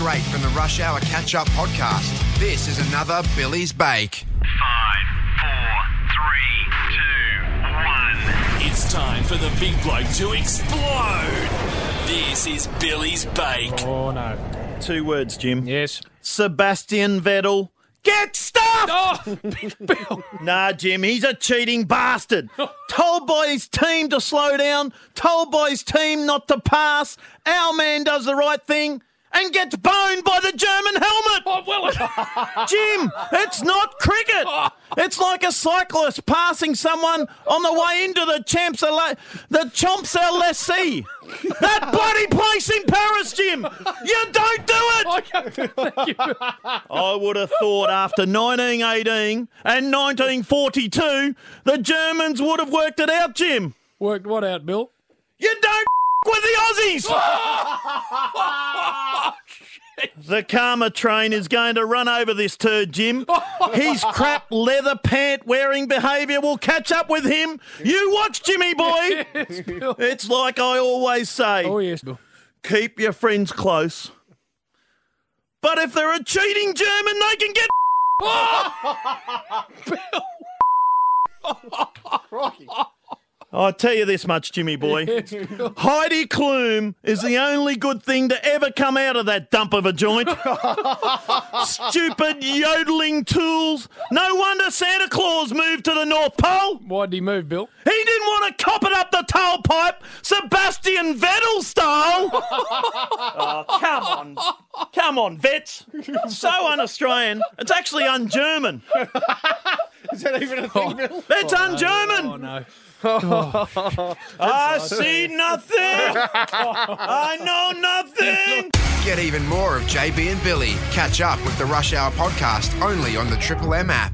straight from the Rush Hour Catch Up podcast. This is another Billy's Bake. Five, four, three, two, one. It's time for the big bloke to explode. This is Billy's Bake. Oh no. Two words, Jim. Yes. Sebastian Vettel. Get stuffed! Oh, Bill. Nah, Jim, he's a cheating bastard. told by his team to slow down, told by his team not to pass. Our man does the right thing and gets boned by the German helmet. Oh, well, Jim, it's not cricket. It's like a cyclist passing someone on the way into the Champs Elysees, the Champs Elysees. That bloody place in Paris, Jim. You don't do it. I would have thought after 1918 and 1942, the Germans would have worked it out, Jim. Worked what out, Bill? You don't with the Aussies. the karma train is going to run over this turd, Jim. His crap leather pant wearing behaviour will catch up with him. You watch, Jimmy boy. Yes. It's like I always say Oh yes, Bill. keep your friends close. But if they're a cheating German, they can get. I tell you this much, Jimmy boy. Heidi Klum is the only good thing to ever come out of that dump of a joint. Stupid yodeling tools. No wonder Santa Claus moved to the North Pole. Why did he move, Bill? He didn't want to cop it up the tailpipe, Sebastian Vettel style. oh, come on. Come on, vets. So un Australian. It's actually un German. Is that even a thing, oh. Bill? It's un German. Oh no. I see nothing. I know nothing. Get even more of JB and Billy. Catch up with the Rush Hour podcast only on the Triple M app.